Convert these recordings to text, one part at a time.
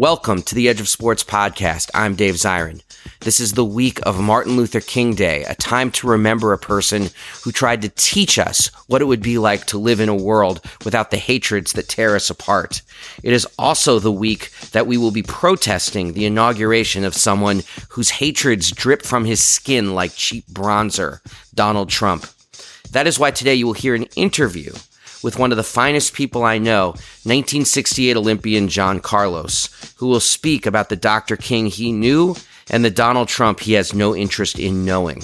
Welcome to the Edge of Sports podcast. I'm Dave Zirin. This is the week of Martin Luther King Day, a time to remember a person who tried to teach us what it would be like to live in a world without the hatreds that tear us apart. It is also the week that we will be protesting the inauguration of someone whose hatreds drip from his skin like cheap bronzer, Donald Trump. That is why today you will hear an interview with one of the finest people I know, 1968 Olympian John Carlos, who will speak about the Dr. King he knew and the Donald Trump he has no interest in knowing.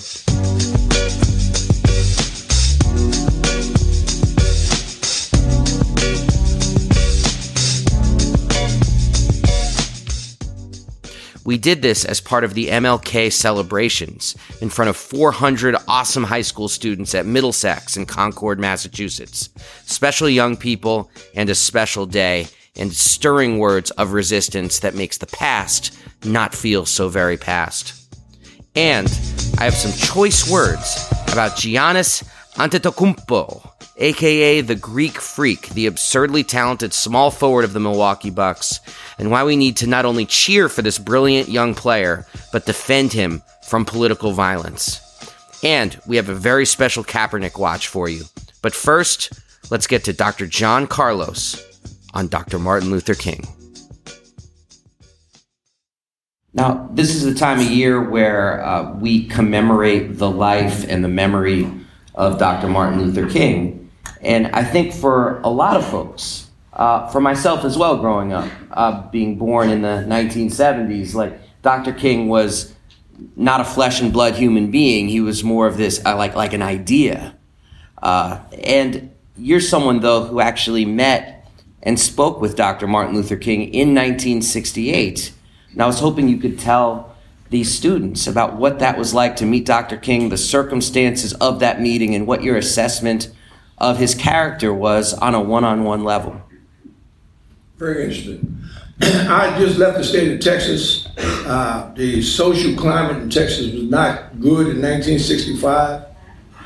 We did this as part of the MLK celebrations in front of 400 awesome high school students at Middlesex in Concord, Massachusetts. Special young people and a special day and stirring words of resistance that makes the past not feel so very past. And I have some choice words about Giannis Antetokounmpo, aka the Greek Freak, the absurdly talented small forward of the Milwaukee Bucks, and why we need to not only cheer for this brilliant young player, but defend him from political violence. And we have a very special Kaepernick watch for you. But first, let's get to Dr. John Carlos on Dr. Martin Luther King. Now, this is the time of year where uh, we commemorate the life and the memory of Dr. Martin Luther King. And I think for a lot of folks, uh, for myself as well, growing up, uh, being born in the 1970s, like Dr. King was not a flesh and blood human being. He was more of this, uh, like, like an idea. Uh, and you're someone, though, who actually met and spoke with Dr. Martin Luther King in 1968. And I was hoping you could tell these students about what that was like to meet Dr. King, the circumstances of that meeting, and what your assessment of his character was on a one on one level. Very interesting. I just left the state of Texas. Uh, the social climate in Texas was not good in 1965.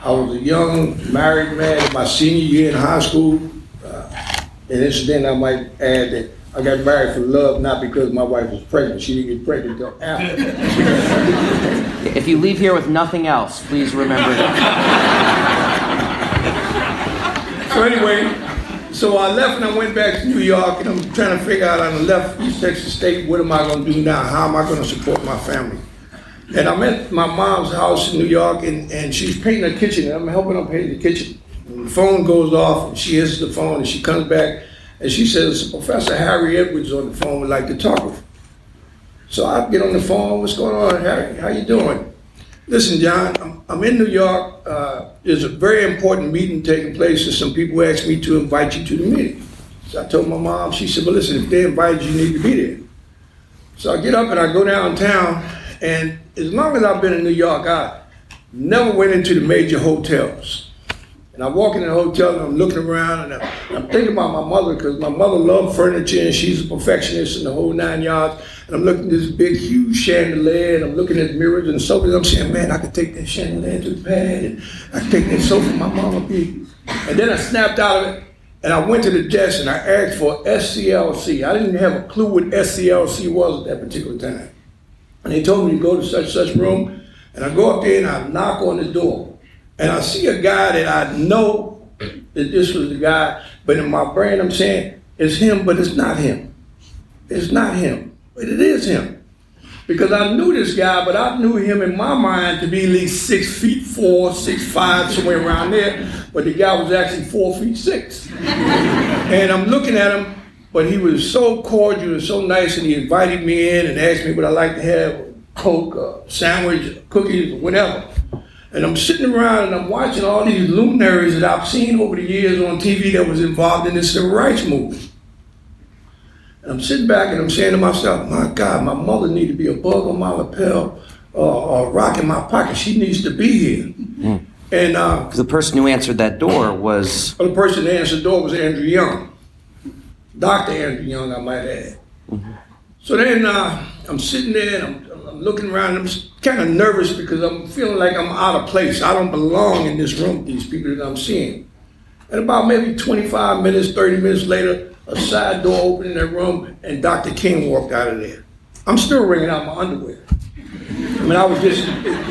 I was a young married man in my senior year in high school. Uh, and incident, I might add that I got married for love, not because my wife was pregnant. She didn't get pregnant until after. That. If you leave here with nothing else, please remember that. anyway, so I left and I went back to New York, and I'm trying to figure out on the left East Texas State, what am I going to do now? How am I going to support my family? And I'm at my mom's house in New York, and, and she's painting the kitchen, and I'm helping her paint the kitchen. And the phone goes off, and she answers the phone, and she comes back, and she says, Professor Harry Edwards on the phone would like to talk with you. So I get on the phone, what's going on, Harry? How you doing? Listen, John, I'm, in New York. Uh, there's a very important meeting taking place, and some people asked me to invite you to the meeting. So I told my mom, she said, well, listen, if they invite you, you need to be there. So I get up and I go downtown, and as long as I've been in New York, I never went into the major hotels. And I walk in the hotel and I'm looking around and I'm, thinking about my mother because my mother loved furniture and she's a perfectionist in the whole nine yards. And I'm looking at this big, huge chandelier and I'm looking at mirrors and sofas. I'm saying, man, I could take that chandelier to the pad and I could take that sofa my mama be. And then I snapped out of it and I went to the desk and I asked for SCLC. I didn't have a clue what SCLC was at that particular time. And they told me to go to such such room. And I go up there and I knock on the door and I see a guy that I know that this was the guy, but in my brain I'm saying it's him, but it's not him. It's not him, but it is him. Because I knew this guy, but I knew him in my mind to be at least six feet four, six five, somewhere around there. But the guy was actually four feet six. and I'm looking at him, but he was so cordial and so nice, and he invited me in and asked me what I like to have, a Coke, a sandwich, cookies, whatever. And I'm sitting around and I'm watching all these luminaries that I've seen over the years on TV that was involved in this civil rights movement. And I'm sitting back and I'm saying to myself, my God, my mother needs to be a bug on my lapel uh, or a rock in my pocket. She needs to be here. Mm. And uh, the person who answered that door was well, the person who answered the door was Andrew Young, Doctor Andrew Young, I might add. Mm-hmm. So then uh, I'm sitting there and I'm I'm looking around. I'm kind of nervous because I'm feeling like I'm out of place. I don't belong in this room with these people that I'm seeing. And about maybe 25 minutes, 30 minutes later, a side door opened in that room, and Dr. King walked out of there. I'm still wringing out my underwear. I mean, I was just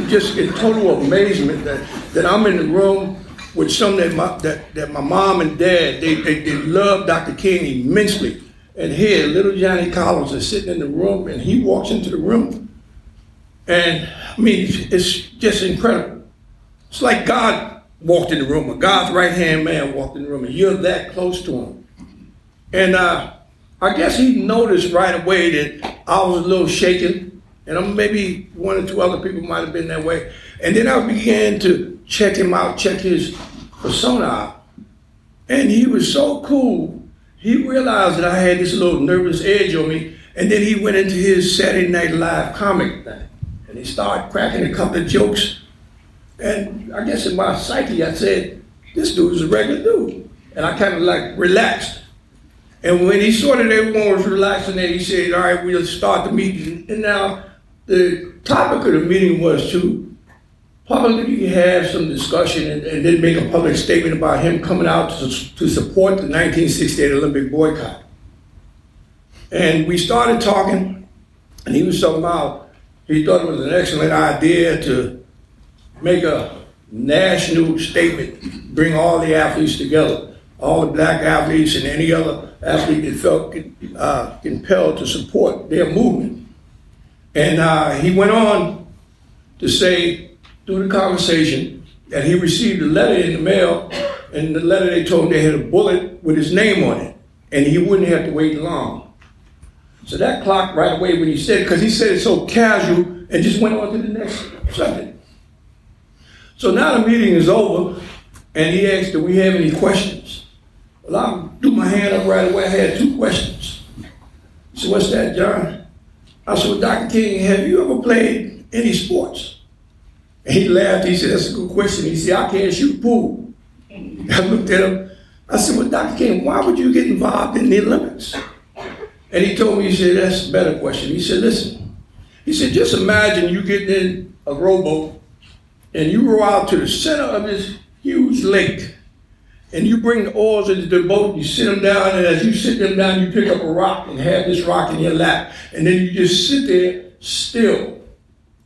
just in total amazement that, that I'm in the room with some that my, that, that my mom and dad, they, they, they love Dr. King immensely. And here, little Johnny Carlos is sitting in the room, and he walks into the room. And I mean, it's just incredible. It's like God walked in the room, or God's right hand man walked in the room, and you're that close to him. And uh, I guess he noticed right away that I was a little shaken, and maybe one or two other people might have been that way. And then I began to check him out, check his persona out. And he was so cool, he realized that I had this little nervous edge on me, and then he went into his Saturday Night Live comic thing. And he started cracking a couple of jokes. And I guess in my psyche, I said, this dude is a regular dude. And I kind of like relaxed. And when he saw that everyone was relaxing there, he said, all right, we'll start the meeting. And now the topic of the meeting was to publicly have some discussion and, and then make a public statement about him coming out to, to support the 1968 Olympic boycott. And we started talking, and he was talking about, he thought it was an excellent idea to make a national statement, bring all the athletes together, all the black athletes and any other athlete that felt uh, compelled to support their movement. And uh, he went on to say through the conversation that he received a letter in the mail, and the letter they told him they had a bullet with his name on it, and he wouldn't have to wait long. So that clocked right away when he said, because he said it so casual, and just went on to the next subject. So now the meeting is over, and he asked, Do we have any questions? Well, I threw my hand up right away. I had two questions. So what's that, John? I said, well, Dr. King, have you ever played any sports? And he laughed. He said, that's a good question. He said, I can't shoot pool. Mm. I looked at him. I said, well, Dr. King, why would you get involved in the Olympics? And he told me, he said, that's a better question. He said, listen, he said, just imagine you getting in a rowboat and you row out to the center of this huge lake and you bring the oars into the boat, you sit them down, and as you sit them down, you pick up a rock and have this rock in your lap. And then you just sit there still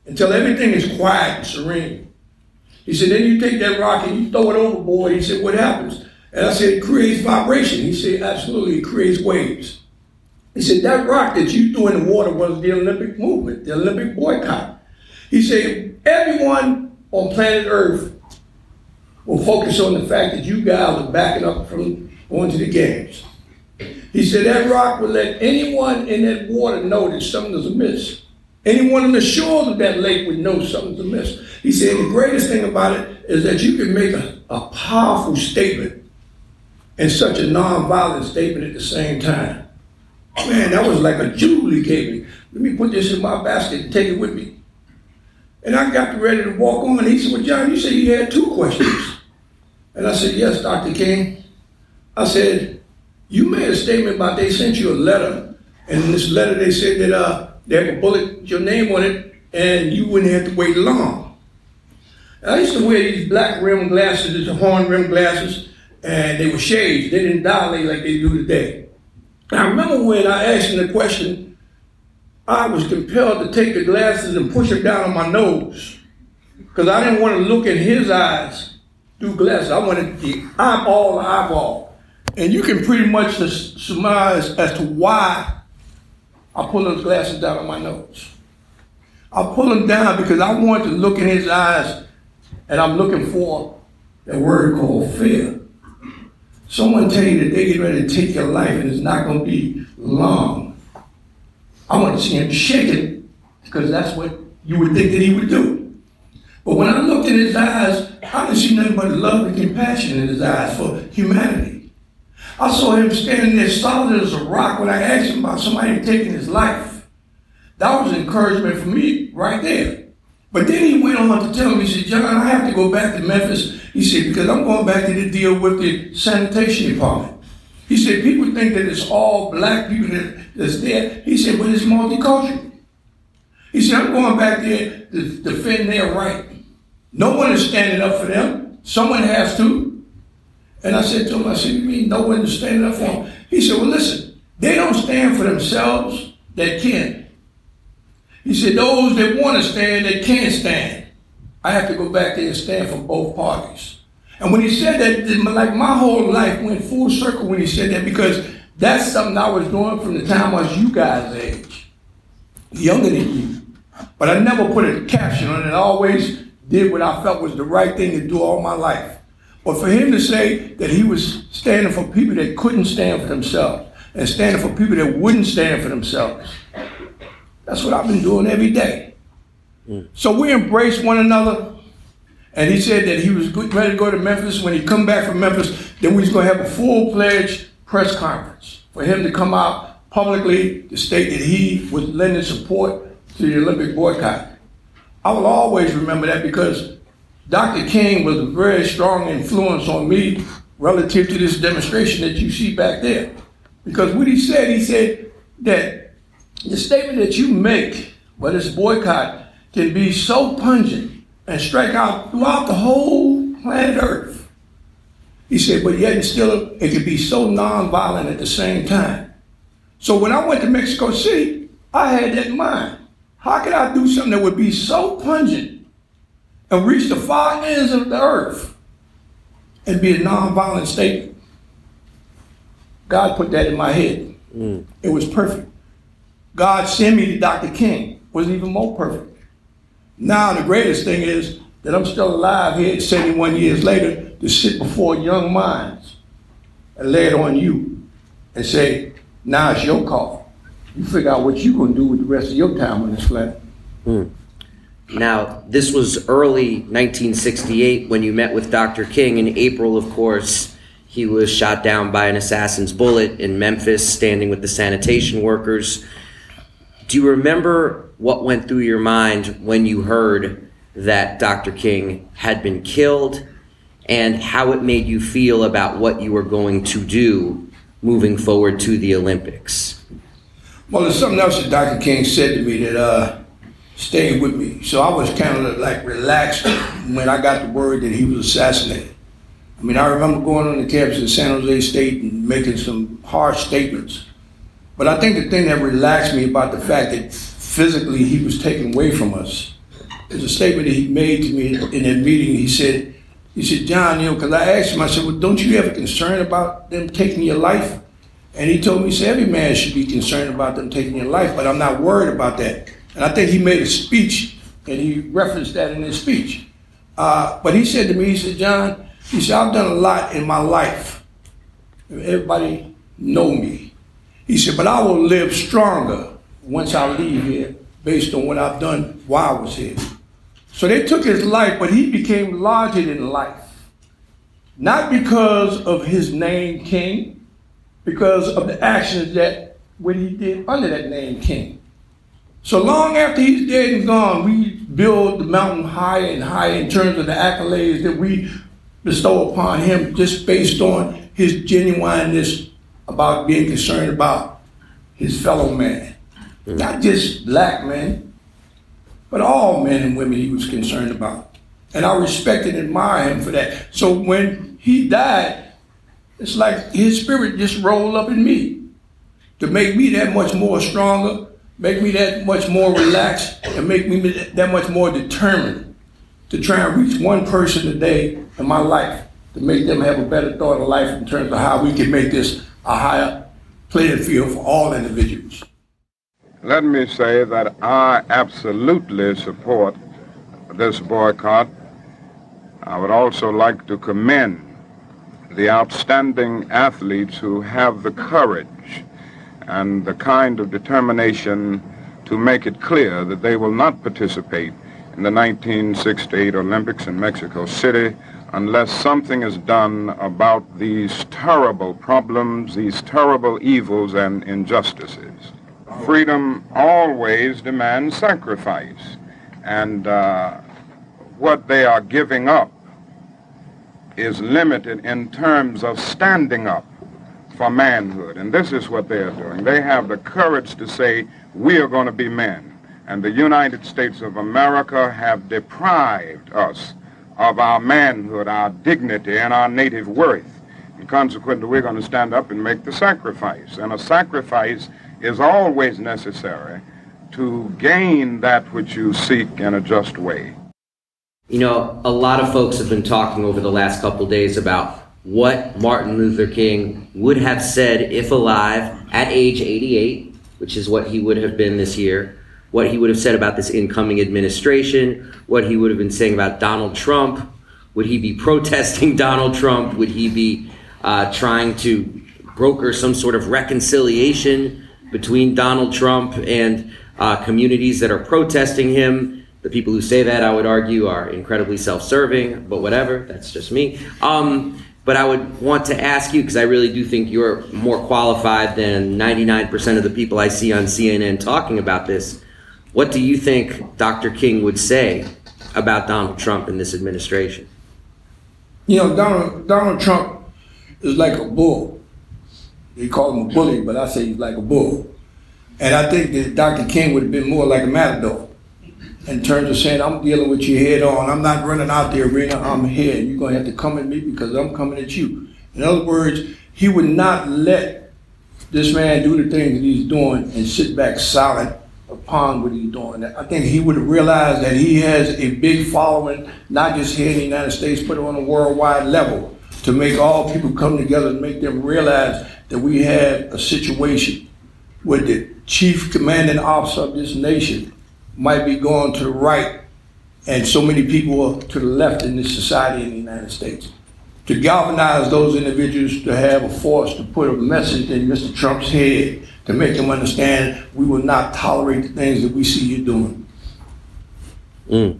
until everything is quiet and serene. He said, then you take that rock and you throw it overboard. He said, what happens? And I said, it creates vibration. He said, absolutely, it creates waves. He said, that rock that you threw in the water was the Olympic movement, the Olympic boycott. He said, everyone on planet Earth will focus on the fact that you guys are backing up from going to the games. He said that rock will let anyone in that water know that something's amiss. Anyone on the shores of that lake would know something's amiss. He said the greatest thing about it is that you can make a, a powerful statement and such a non-violent statement at the same time. Man, that was like a jewel he gave me. Let me put this in my basket and take it with me. And I got ready to walk on. He said, Well, John, you said you had two questions. And I said, Yes, Dr. King. I said, You made a statement about they sent you a letter. And in this letter, they said that uh, they a bullet, your name on it, and you wouldn't have to wait long. I used to wear these black rim glasses, these horn rim glasses, and they were shades. They didn't dilate like they do today. I remember when I asked him the question, I was compelled to take the glasses and push them down on my nose because I didn't want to look in his eyes through glasses. I wanted the eyeball to eyeball. And you can pretty much surmise as to why I pull those glasses down on my nose. I pull them down because I want to look in his eyes and I'm looking for a word called fear. Someone tell you that they get ready to take your life and it's not going to be long. I want to see him shaking because that's what you would think that he would do. But when I looked in his eyes, I didn't see nothing but love and compassion in his eyes for humanity. I saw him standing there solid as a rock when I asked him about somebody taking his life. That was encouragement for me right there. But then he went on to tell me, he said, John, I have to go back to Memphis. He said, because I'm going back to deal with the sanitation department. He said, people think that it's all black people that, that's there. He said, but it's multicultural. He said, I'm going back there to defend their right. No one is standing up for them. Someone has to. And I said to him, I said, you mean no one to stand up for them? He said, well, listen, they don't stand for themselves They can't." He said, those that want to stand, they can't stand. I have to go back there and stand for both parties. And when he said that, like my whole life went full circle when he said that because that's something I was doing from the time I was you guys' age, younger than you. But I never put a caption on it. I always did what I felt was the right thing to do all my life. But for him to say that he was standing for people that couldn't stand for themselves and standing for people that wouldn't stand for themselves, that's what I've been doing every day. Mm. So we embrace one another. And he said that he was ready to go to Memphis. When he come back from Memphis, then we was going to have a full-fledged press conference for him to come out publicly to state that he was lending support to the Olympic boycott. I will always remember that because Dr. King was a very strong influence on me relative to this demonstration that you see back there. Because what he said, he said that the statement that you make, whether it's boycott, can be so pungent and strike out throughout the whole planet Earth. He said, but yet and still it can be so nonviolent at the same time. So when I went to Mexico City, I had that in mind. How could I do something that would be so pungent and reach the far ends of the earth and be a nonviolent statement? God put that in my head. Mm. It was perfect. God sent me to Dr. King was even more perfect. Now the greatest thing is that I'm still alive here 71 years later to sit before young minds and lay it on you and say, now it's your call you figure out what you're going to do with the rest of your time on this planet. Hmm. Now, this was early 1968 when you met with Dr. King. In April, of course, he was shot down by an assassin's bullet in Memphis, standing with the sanitation workers. Do you remember what went through your mind when you heard that Dr. King had been killed and how it made you feel about what you were going to do moving forward to the Olympics? Well, there's something else that Dr. King said to me that uh, stayed with me. So I was kind of like relaxed when I got the word that he was assassinated. I mean, I remember going on the campus at San Jose State and making some harsh statements. But I think the thing that relaxed me about the fact that physically he was taken away from us is a statement that he made to me in that meeting. He said, he said, John, you know, because I asked him, I said, well, don't you have a concern about them taking your life? And he told me, he said, every man should be concerned about them taking your life, but I'm not worried about that. And I think he made a speech, and he referenced that in his speech. Uh, but he said to me, he said, John, he said, I've done a lot in my life. Everybody know me. He said, but I will live stronger once I leave here based on what I've done while I was here. So they took his life, but he became larger than life. Not because of his name, King, because of the actions that what he did under that name King. So long after he's dead and gone, we build the mountain higher and higher in terms of the accolades that we bestow upon him just based on his genuineness about being concerned about his fellow man. Mm-hmm. Not just black men, but all men and women he was concerned about. And I respect and admire him for that. So when he died, it's like his spirit just rolled up in me to make me that much more stronger, make me that much more relaxed, and make me that much more determined to try and reach one person a day in my life to make them have a better thought of life in terms of how we can make this a higher playing field for all individuals. Let me say that I absolutely support this boycott. I would also like to commend the outstanding athletes who have the courage and the kind of determination to make it clear that they will not participate in the 1968 Olympics in Mexico City unless something is done about these terrible problems, these terrible evils and injustices. Freedom always demands sacrifice, and uh, what they are giving up is limited in terms of standing up for manhood. And this is what they are doing. They have the courage to say, we are going to be men. And the United States of America have deprived us of our manhood, our dignity, and our native worth. And consequently, we're going to stand up and make the sacrifice. And a sacrifice is always necessary to gain that which you seek in a just way. You know, a lot of folks have been talking over the last couple days about what Martin Luther King would have said if alive at age 88, which is what he would have been this year, what he would have said about this incoming administration, what he would have been saying about Donald Trump. Would he be protesting Donald Trump? Would he be uh, trying to broker some sort of reconciliation between Donald Trump and uh, communities that are protesting him? The people who say that, I would argue, are incredibly self serving, but whatever, that's just me. Um, but I would want to ask you, because I really do think you're more qualified than 99% of the people I see on CNN talking about this. What do you think Dr. King would say about Donald Trump and this administration? You know, Donald, Donald Trump is like a bull. They call him a bully, but I say he's like a bull. And I think that Dr. King would have been more like a matador in terms of saying, I'm dealing with you head on. I'm not running out the arena. I'm here. You're going to have to come at me because I'm coming at you. In other words, he would not let this man do the things that he's doing and sit back silent upon what he's doing. I think he would have realized that he has a big following, not just here in the United States, but on a worldwide level, to make all people come together and make them realize that we have a situation where the chief commanding officer of this nation might be going to the right and so many people to the left in this society in the United States. To galvanize those individuals to have a force to put a message in Mr. Trump's head to make him understand we will not tolerate the things that we see you doing. Mm.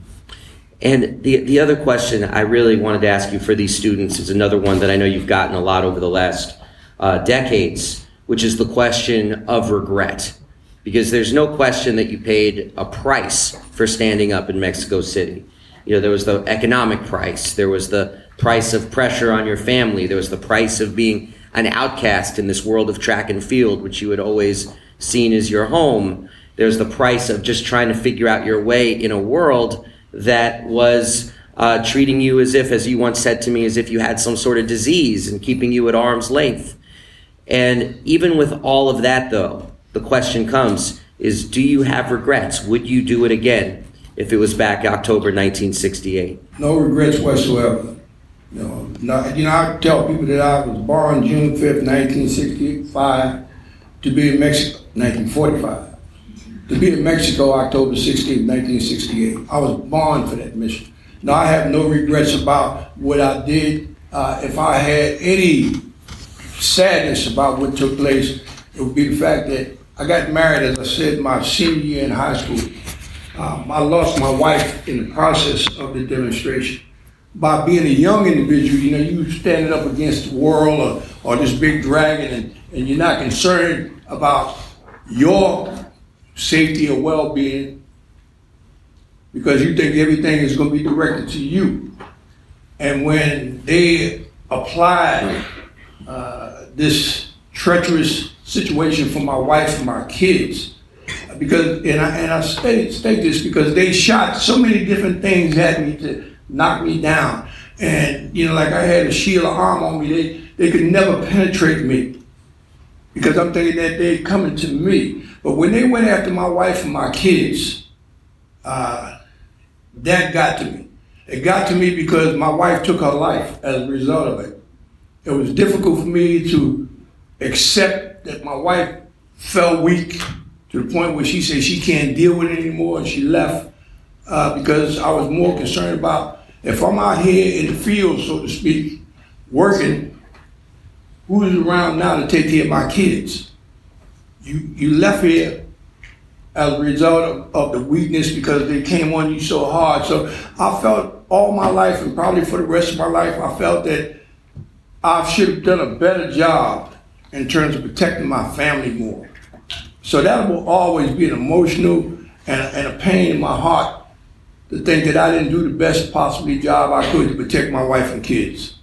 And the, the other question I really wanted to ask you for these students is another one that I know you've gotten a lot over the last uh, decades, which is the question of regret because there's no question that you paid a price for standing up in Mexico City. You know, there was the economic price, there was the price of pressure on your family, there was the price of being an outcast in this world of track and field, which you had always seen as your home. There's the price of just trying to figure out your way in a world that was uh, treating you as if, as you once said to me, as if you had some sort of disease and keeping you at arm's length. And even with all of that, though, the question comes is do you have regrets? Would you do it again if it was back October 1968? No regrets whatsoever. Not, you know, I tell people that I was born June 5th, 1965, to be in Mexico, 1945. To be in Mexico October 16th, 1968. I was born for that mission. Now, I have no regrets about what I did. Uh, if I had any sadness about what took place, it would be the fact that I got married, as I said, my senior year in high school. Um, I lost my wife in the process of the demonstration. By being a young individual, you know, you standing up against the world or, or this big dragon and, and you're not concerned about your safety or well-being because you think everything is going to be directed to you. And when they apply uh, this treacherous situation for my wife and my kids. Because and I and I state, state this because they shot so many different things at me to knock me down. And you know, like I had a shield of arm on me, they they could never penetrate me. Because I'm thinking that they're coming to me. But when they went after my wife and my kids, uh, that got to me. It got to me because my wife took her life as a result of it. It was difficult for me to accept that my wife felt weak to the point where she said she can't deal with it anymore and she left uh, because I was more concerned about if I'm out here in the field, so to speak, working, who's around now to take care of my kids? You, you left here as a result of, of, the weakness because they came on you so hard. So I felt all my life, and probably for the rest of my life, I felt that I should have done a better job in terms of protecting my family more. So that will always be an emotional and a, and a pain in my heart to think that I didn't do the best possibly job I could to protect my wife and kids.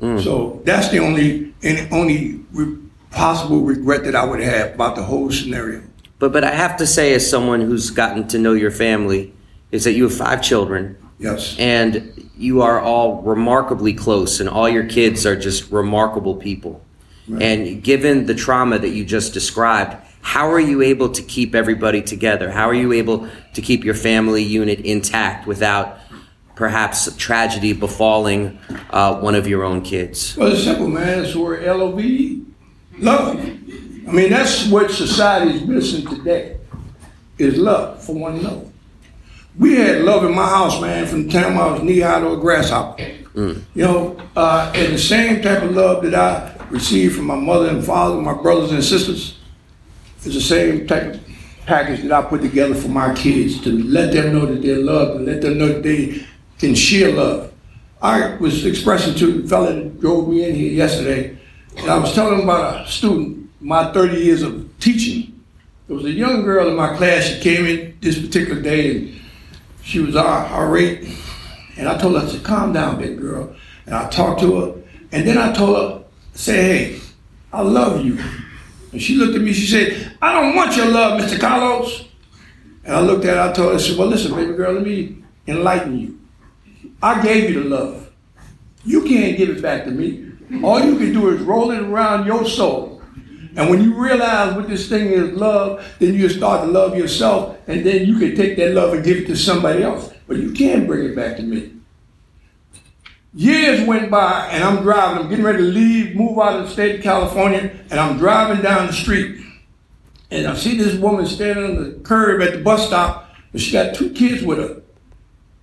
Mm. So that's the only and only re- possible regret that I would have about the whole scenario. But but I have to say, as someone who's gotten to know your family, is that you have five children, Yes. And you are all remarkably close, and all your kids are just remarkable people. Right. And given the trauma that you just described, how are you able to keep everybody together? How are you able to keep your family unit intact without perhaps tragedy befalling uh, one of your own kids? Well, it's simple, man. It's where love. Love. I mean, that's what society is missing today, is love for one another. We had love in my house, man, from the time I was knee-high to a grasshopper. Mm. You know, uh, and the same type of love that I received from my mother and father, my brothers and sisters, is the same type of package that I put together for my kids to let them know that they're loved and let them know that they can share love. I was expressing to the fellow that drove me in here yesterday, and I was telling him about a student, my 30 years of teaching. There was a young girl in my class, she came in this particular day, and she was uh, irate. And I told her, I said, calm down, big girl. And I talked to her, and then I told her, say, hey, I love you. And she looked at me, she said, I don't want your love, Mr. Carlos. And I looked at her, I told her, I said, well, listen, baby girl, let me enlighten you. I gave you the love. You can't give it back to me. All you can do is roll it around your soul. And when you realize what this thing is love, then you start to love yourself, and then you can take that love and give it to somebody else. But you can't bring it back to me. Years went by, and I'm driving. I'm getting ready to leave, move out of the state of California, and I'm driving down the street. And I see this woman standing on the curb at the bus stop, and she got two kids with her.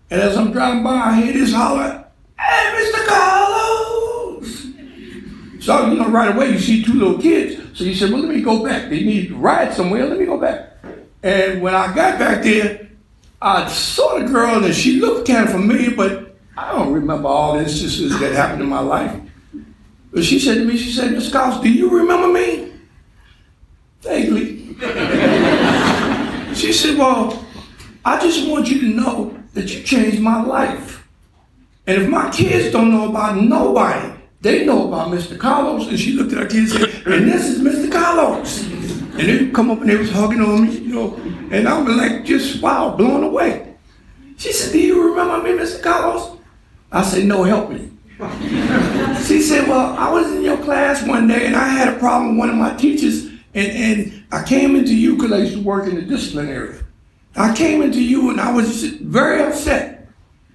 And as I'm driving by, I hear this holler, Hey, Mr. Carlos! So, you know, right away you see two little kids. So you said, Well, let me go back. They need to ride somewhere. Let me go back. And when I got back there, I saw the girl and she looked kind of familiar, but I don't remember all the instances that happened in my life. But she said to me, She said, Mr. Carlos, do you remember me? Vaguely. she said, Well, I just want you to know that you changed my life. And if my kids don't know about nobody, they know about Mr. Carlos. And she looked at her kids and said, and this is Mr. Carlos. And they come up and they was hugging on me, you know, and I was like, just wow, blown away. She said, do you remember me, Mr. Carlos? I said, no, help me. she said, well, I was in your class one day and I had a problem with one of my teachers and, and I came into you because I used to work in the discipline area. I came into you and I was very upset.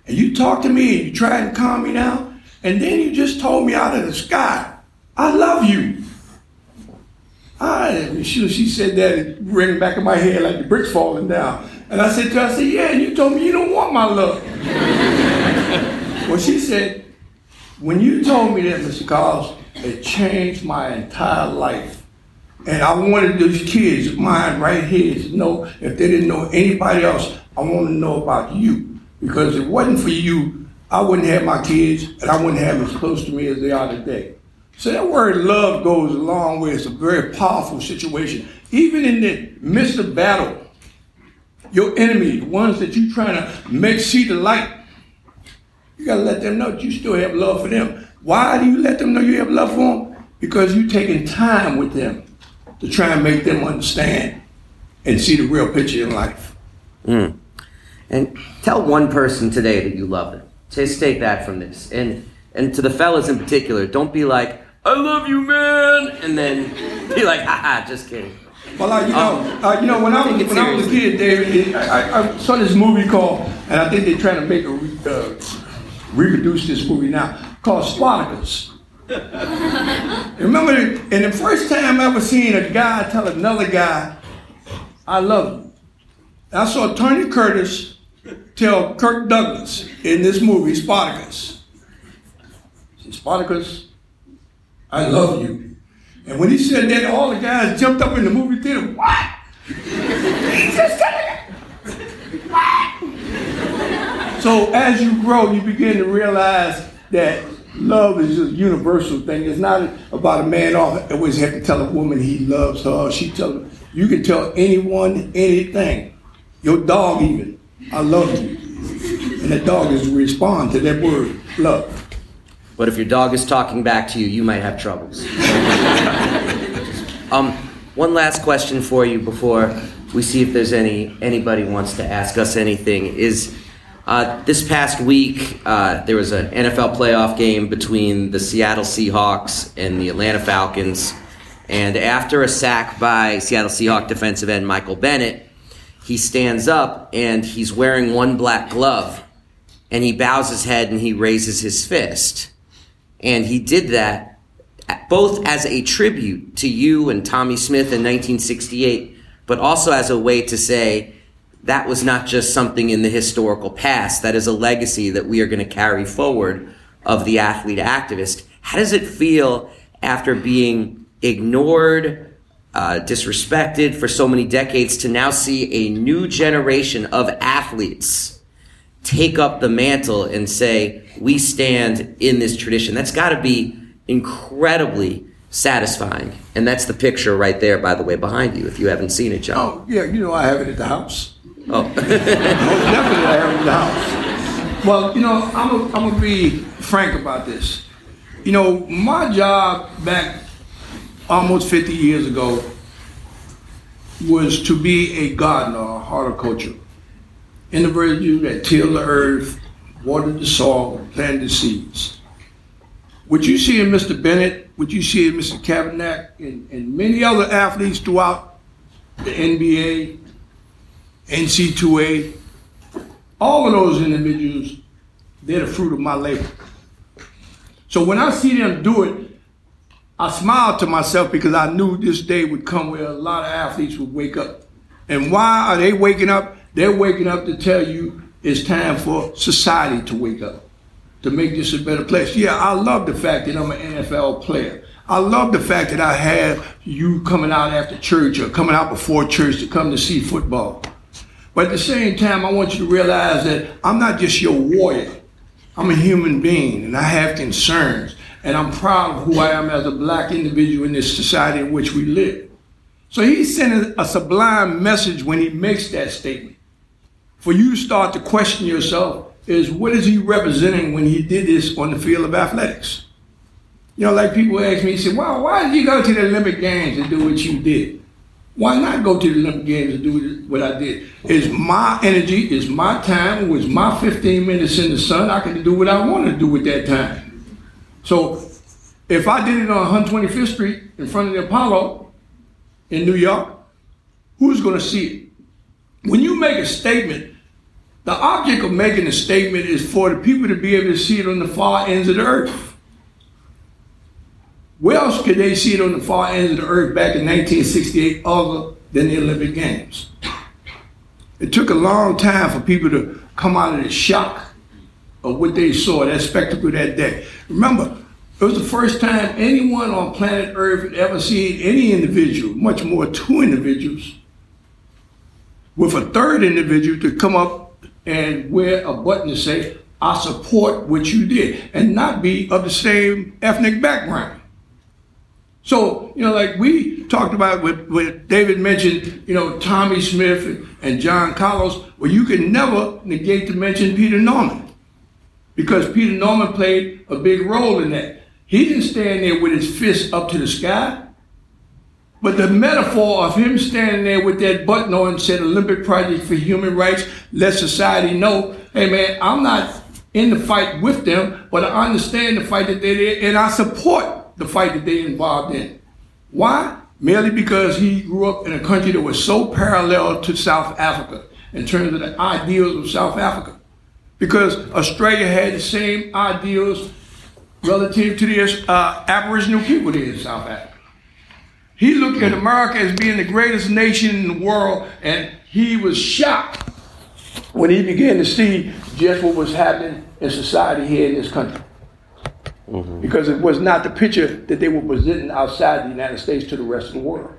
And you talked to me and you tried to calm me down. And then you just told me out of the sky, I love you. I, she, she said that, it rang back in my head like the bricks falling down. And I said to her, I said, yeah, and you told me you don't want my love. Well, she said, when you told me that, Mr. Carlos, it changed my entire life. And I wanted those kids, mine right here, to know if they didn't know anybody else, I want to know about you. Because if it wasn't for you, I wouldn't have my kids and I wouldn't have them as close to me as they are today. So that word love goes a long way. It's a very powerful situation. Even in the midst of battle, your enemy, the ones that you're trying to make see the light, you gotta let them know that you still have love for them. Why do you let them know you have love for them? Because you're taking time with them to try and make them understand and see the real picture in life. Mm. And tell one person today that you love them. Just take that from this. And and to the fellas in particular, don't be like, I love you, man, and then be like, haha, just kidding. Well, uh, you know, uh, you know, when I was when I was a kid, David, I, I, saw this movie called, and I think they're trying to make a uh, reproduce this movie now called Spartacus. Remember, in the first time I ever seen a guy tell another guy, I love you. I saw Tony Curtis tell Kirk Douglas in this movie, Spartacus. Spartacus, I love you. And when he said that, all the guys jumped up in the movie theater. What? he just said it. What? So as you grow, you begin to realize that love is a universal thing. It's not about a man always have to tell a woman he loves her. She tell her. You can tell anyone anything. Your dog even. I love you. And the dog is respond to that word, love. But if your dog is talking back to you, you might have troubles. um, one last question for you before we see if there's any anybody wants to ask us anything is Uh, this past week, uh, there was an NFL playoff game between the Seattle Seahawks and the Atlanta Falcons. And after a sack by Seattle Seahawk defensive end Michael Bennett, he stands up and he's wearing one black glove. And he bows his head and he raises his fist. And he did that both as a tribute to you and Tommie Smith in 1968, but also as a way to say, that was not just something in the historical past. That is a legacy that we are going to carry forward of the athlete activist. How does it feel after being ignored, uh, disrespected for so many decades to now see a new generation of athletes take up the mantle and say, we stand in this tradition? That's got to be incredibly satisfying. And that's the picture right there, by the way, behind you, if you haven't seen it, John. Oh, yeah, you know I have it at the house. Oh. Most definitely I have in the house. Well, you know, I'm going to be frank about this. You know, my job back almost 50 years ago was to be a gardener, a horticulture. Individual that till the earth, water the soil, plant the seeds. What you see in Mr. Bennett, what you see in Mr. Kaepernick, and, and many other athletes throughout the NBA, NC2A, all of those individuals, they're the fruit of my labor. So when I see them do it, I smile to myself because I knew this day would come where a lot of athletes would wake up. And why are they waking up? They're waking up to tell you it's time for society to wake up, to make this a better place. Yeah, I love the fact that I'm an NFL player. I love the fact that I have you coming out after church or coming out before church to come to see football. But at the same time, I want you to realize that I'm not just your warrior. I'm a human being and I have concerns. And I'm proud of who I am as a black individual in this society in which we live. So he's sending a sublime message when he makes that statement. For you to start to question yourself is what is he representing when he did this on the field of athletics? You know, like people ask me, say, well, why did you go to the Olympic Games and do what you did? Why not go to the Olympic Games and do what I did? It's my energy, it's my time, was my 15 minutes in the sun. I can do what I want to do with that time. So if I did it on 125th Street in front of the Apollo in New York, who's going to see it? When you make a statement, the object of making a statement is for the people to be able to see it on the far ends of the earth. Where else could they see it on the far ends of the earth back in 1968 other than the Olympic Games? It took a long time for people to come out of the shock of what they saw, that spectacle that day. Remember, it was the first time anyone on planet Earth had ever seen any individual, much more two individuals, with a third individual to come up and wear a button to say, I support what you did, and not be of the same ethnic background. So, you know, like we talked about what, what David mentioned, you know, Tommie Smith and, and John Carlos, well, you can never negate to mention Peter Norman because Peter Norman played a big role in that. He didn't stand there with his fist up to the sky, but the metaphor of him standing there with that button on said Olympic Project for Human Rights, let society know, hey man, I'm not in the fight with them, but I understand the fight that they're in, and I support the fight that they involved in. Why? Merely because he grew up in a country that was so parallel to South Africa in terms of the ideals of South Africa. Because Australia had the same ideals relative to the uh, Aboriginal people there in South Africa. He looked at America as being the greatest nation in the world, and he was shocked when he began to see just what was happening in society here in this country mm-hmm. because it was not the picture that they were presenting outside the United States to the rest of the world.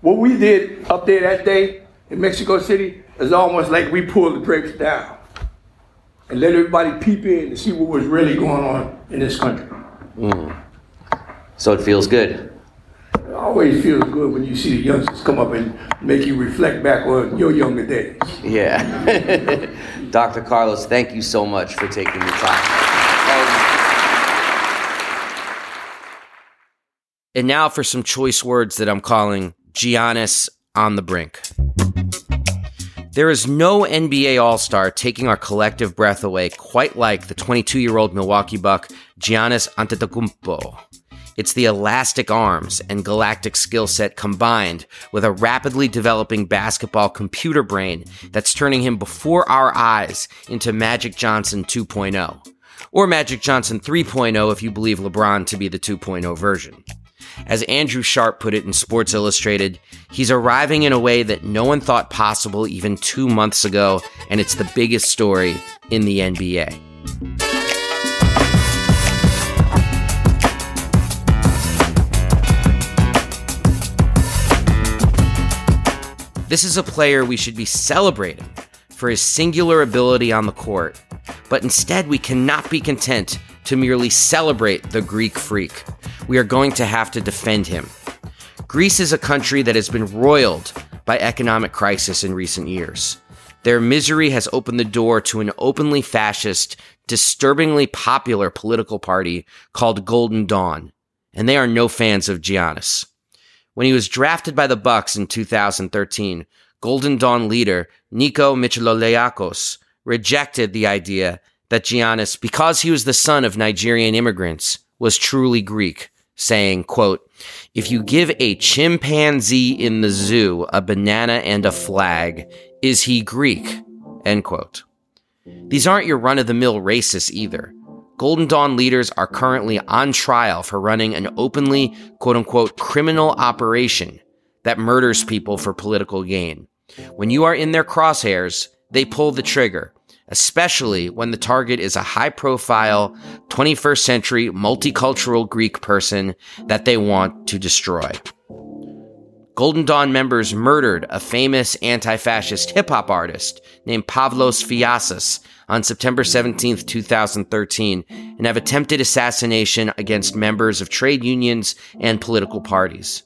What we did up there that day in Mexico City is almost like we pulled the drapes down and let everybody peep in to see what was really going on in this country. Mm. So it feels good. It always feels good when you see the youngsters come up and make you reflect back on your younger days. Yeah. Dr. Carlos, thank you so much for taking the time. And now for some choice words that I'm calling Giannis on the brink. There is no NBA All Star taking our collective breath away quite like the 22 year old Milwaukee Buck Giannis Antetokounmpo. It's the elastic arms and galactic skill set combined with a rapidly developing basketball computer brain that's turning him before our eyes into Magic Johnson 2.0. Or Magic Johnson 3.0 if you believe LeBron to be the 2.0 version. As Andrew Sharp put it in Sports Illustrated, he's arriving in a way that no one thought possible even two months ago, and it's the biggest story in the NBA. This is a player we should be celebrating for his singular ability on the court, but instead we cannot be content to merely celebrate the Greek freak. We are going to have to defend him. Greece is a country that has been roiled by economic crisis in recent years. Their misery has opened the door to an openly fascist, disturbingly popular political party called Golden Dawn, and they are no fans of Giannis. When he was drafted by the Bucks in 2013, Golden Dawn leader Nico Michaloliakos rejected the idea that Giannis, because he was the son of Nigerian immigrants, was truly Greek, saying, quote, if you give a chimpanzee in the zoo a banana and a flag, is he Greek? End quote. These aren't your run of the mill racists either. Golden Dawn leaders are currently on trial for running an openly, quote unquote, criminal operation that murders people for political gain. When you are in their crosshairs, they pull the trigger, especially when the target is a high profile 21st century multicultural Greek person that they want to destroy. Golden Dawn members murdered a famous anti fascist hip hop artist named Pavlos Fyssas on September 17, 2013, and have attempted assassination against members of trade unions and political parties.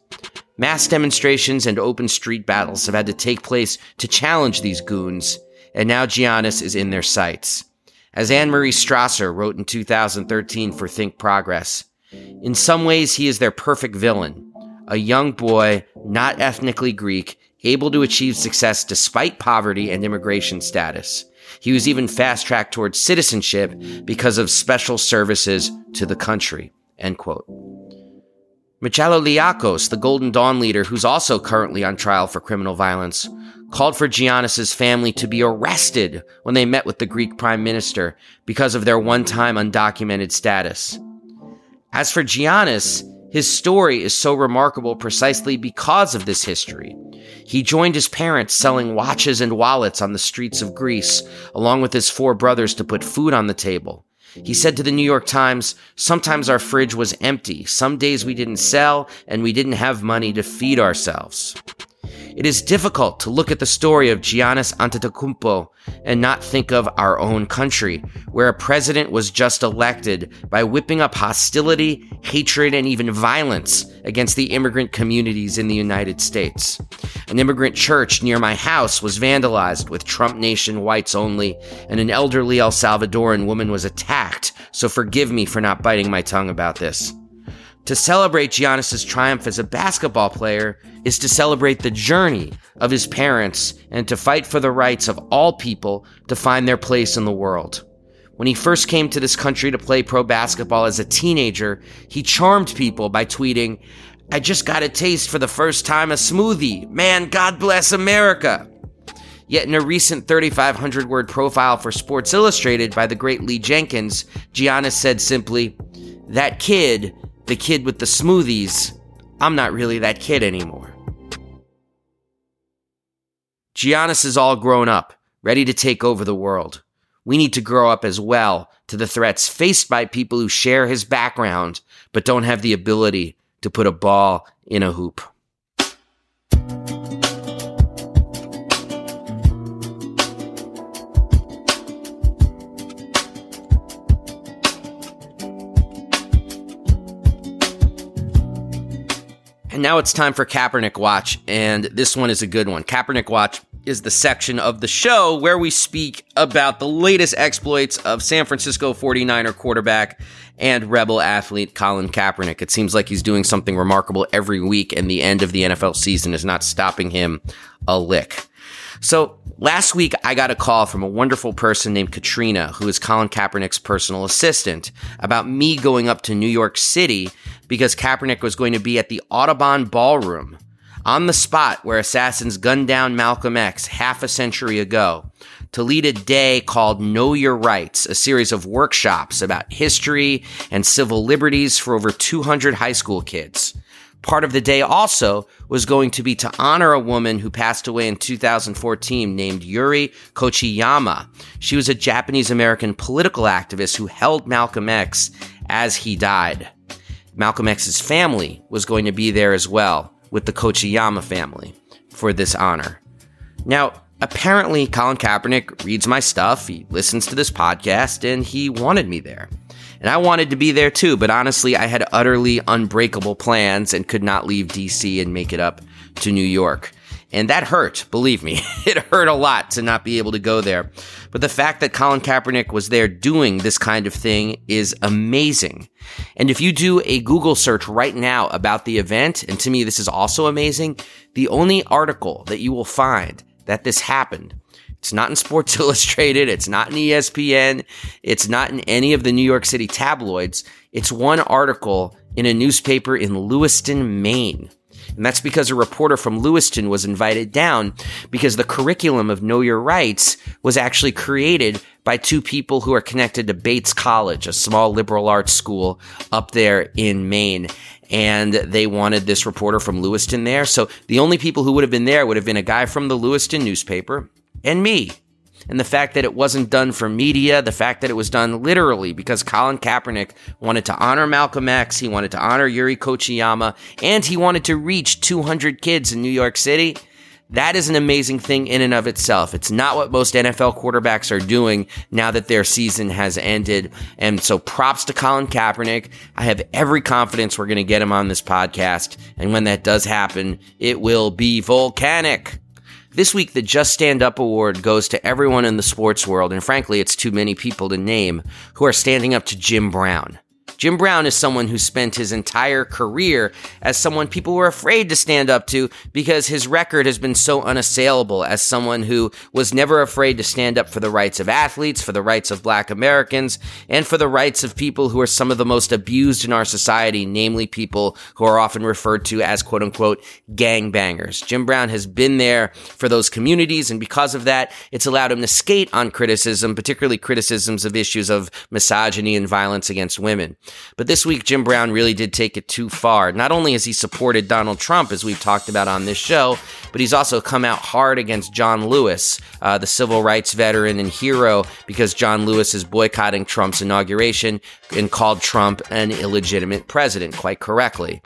Mass demonstrations and open street battles have had to take place to challenge these goons, and now Giannis is in their sights. As Anne Marie Strasser wrote in 2013 for Think Progress, in some ways he is their perfect villain a young boy, not ethnically Greek, able to achieve success despite poverty and immigration status. He was even fast tracked towards citizenship because of special services to the country. End quote. Michaloliakos, the Golden Dawn leader, who's also currently on trial for criminal violence, called for Giannis's family to be arrested when they met with the Greek prime minister because of their one-time undocumented status. As for Giannis, his story is so remarkable precisely because of this history. He joined his parents selling watches and wallets on the streets of Greece, along with his four brothers to put food on the table. He said to the New York Times, Sometimes our fridge was empty. Some days we didn't sell and we didn't have money to feed ourselves. It is difficult to look at the story of Giannis Antetokounmpo and not think of our own country, where a president was just elected by whipping up hostility, hatred, and even violence against the immigrant communities in the United States. An immigrant church near my house was vandalized with Trump Nation whites only, and an elderly El Salvadoran woman was attacked, so forgive me for not biting my tongue about this. To celebrate Giannis's triumph as a basketball player is to celebrate the journey of his parents and to fight for the rights of all people to find their place in the world. When he first came to this country to play pro basketball as a teenager, he charmed people by tweeting, I just got a taste for the first time a smoothie. Man, God bless America. Yet in a recent 3,500 word profile for Sports Illustrated by the great Lee Jenkins, Giannis said simply, That kid the kid with the smoothies, I'm not really that kid anymore. Giannis is all grown up, ready to take over the world. We need to grow up as well to the threats faced by people who share his background but don't have the ability to put a ball in a hoop. And now it's time for Kaepernick Watch, and this one is a good one. Kaepernick Watch is the section of the show where we speak about the latest exploits of San Francisco 49er quarterback and rebel athlete Colin Kaepernick. It seems like he's doing something remarkable every week, and the end of the NFL season is not stopping him a lick. So last week, I got a call from a wonderful person named Katrina, who is Colin Kaepernick's personal assistant, about me going up to New York City because Kaepernick was going to be at the Audubon Ballroom on the spot where assassins gunned down Malcolm X half a century ago to lead a day called Know Your Rights, a series of workshops about history and civil liberties for over 200 high school kids. Part of the day also was going to be to honor a woman who passed away in 2014 named Yuri Kochiyama. She was a Japanese American political activist who held Malcolm X as he died. Malcolm X's family was going to be there as well with the Kochiyama family for this honor. Now, apparently, Colin Kaepernick reads my stuff, he listens to this podcast, and he wanted me there. And I wanted to be there too, but honestly, I had utterly unbreakable plans and could not leave DC and make it up to New York. And that hurt, believe me. It hurt a lot to not be able to go there. But the fact that Colin Kaepernick was there doing this kind of thing is amazing. And if you do a Google search right now about the event, and to me this is also amazing, the only article that you will find that this happened it's not in Sports Illustrated. It's not in ESPN. It's not in any of the New York City tabloids. It's one article in a newspaper in Lewiston, Maine. And that's because a reporter from Lewiston was invited down because the curriculum of Know Your Rights was actually created by two people who are connected to Bates College, a small liberal arts school up there in Maine. And they wanted this reporter from Lewiston there. So the only people who would have been there would have been a guy from the Lewiston newspaper and me. And the fact that it wasn't done for media, the fact that it was done literally because Colin Kaepernick wanted to honor Malcolm X, he wanted to honor Yuri Kochiyama, and he wanted to reach 200 kids in New York City. That is an amazing thing in and of itself. It's not what most NFL quarterbacks are doing now that their season has ended. And so props to Colin Kaepernick. I have every confidence we're going to get him on this podcast. And when that does happen, it will be volcanic. This week, the Just Stand Up Award goes to everyone in the sports world, and frankly, it's too many people to name, who are standing up to Jim Brown. Jim Brown is someone who spent his entire career as someone people were afraid to stand up to because his record has been so unassailable as someone who was never afraid to stand up for the rights of athletes, for the rights of black Americans, and for the rights of people who are some of the most abused in our society, namely people who are often referred to as quote unquote gangbangers. Jim Brown has been there for those communities, and because of that, it's allowed him to skate on criticism, particularly criticisms of issues of misogyny and violence against women. But this week, Jim Brown really did take it too far. Not only has he supported Donald Trump, as we've talked about on this show, but he's also come out hard against John Lewis, uh, the civil rights veteran and hero, because John Lewis is boycotting Trump's inauguration and called Trump an illegitimate president, quite correctly.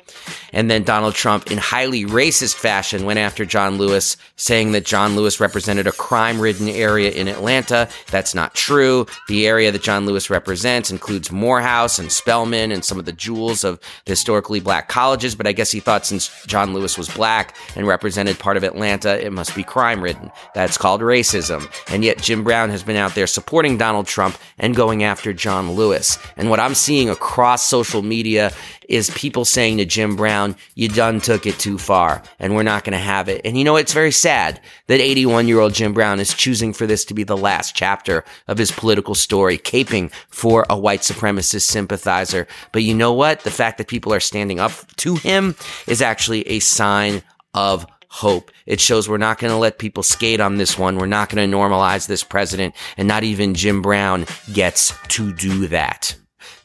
And then Donald Trump, in highly racist fashion, went after John Lewis, saying that John Lewis represented a crime ridden area in Atlanta. That's not true. The area that John Lewis represents includes Morehouse and Spelman and some of the jewels of the historically black colleges. But I guess he thought since John Lewis was black and represented part of Atlanta, it must be crime ridden. That's called racism. And yet Jim Brown has been out there supporting Donald Trump and going after John Lewis. And what I'm seeing across social media is people saying to Jim Brown, you done took it too far and we're not going to have it. And you know, it's very sad that 81 year old Jim Brown is choosing for this to be the last chapter of his political story, caping for a white supremacist sympathizer. But you know what? The fact that people are standing up to him is actually a sign of hope. It shows we're not going to let people skate on this one. We're not going to normalize this president and not even Jim Brown gets to do that.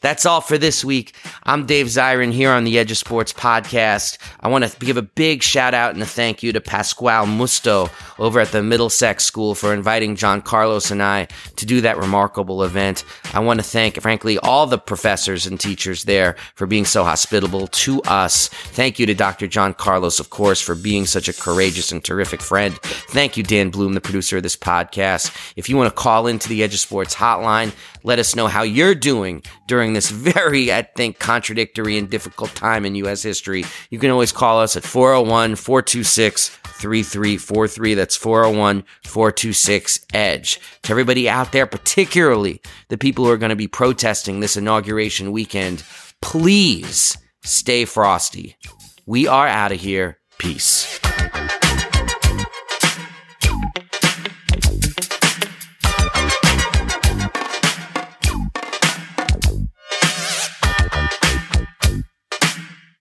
That's all for this week. I'm Dave Zirin here on the Edge of Sports podcast. I want to give a big shout out and a thank you to Pascale Musto over at the Middlesex School for inviting John Carlos and I to do that remarkable event. I want to thank, frankly, all the professors and teachers there for being so hospitable to us. Thank you to Dr. John Carlos, of course, for being such a courageous and terrific friend. Thank you, Dan Bloom, the producer of this podcast. If you want to call into the Edge of Sports hotline, let us know how you're doing during this very, I think, contradictory and difficult time in U.S. history. You can always call us at 401 426 3343. That's 401 426 EDGE. To everybody out there, particularly the people who are going to be protesting this inauguration weekend, please stay frosty. We are out of here. Peace.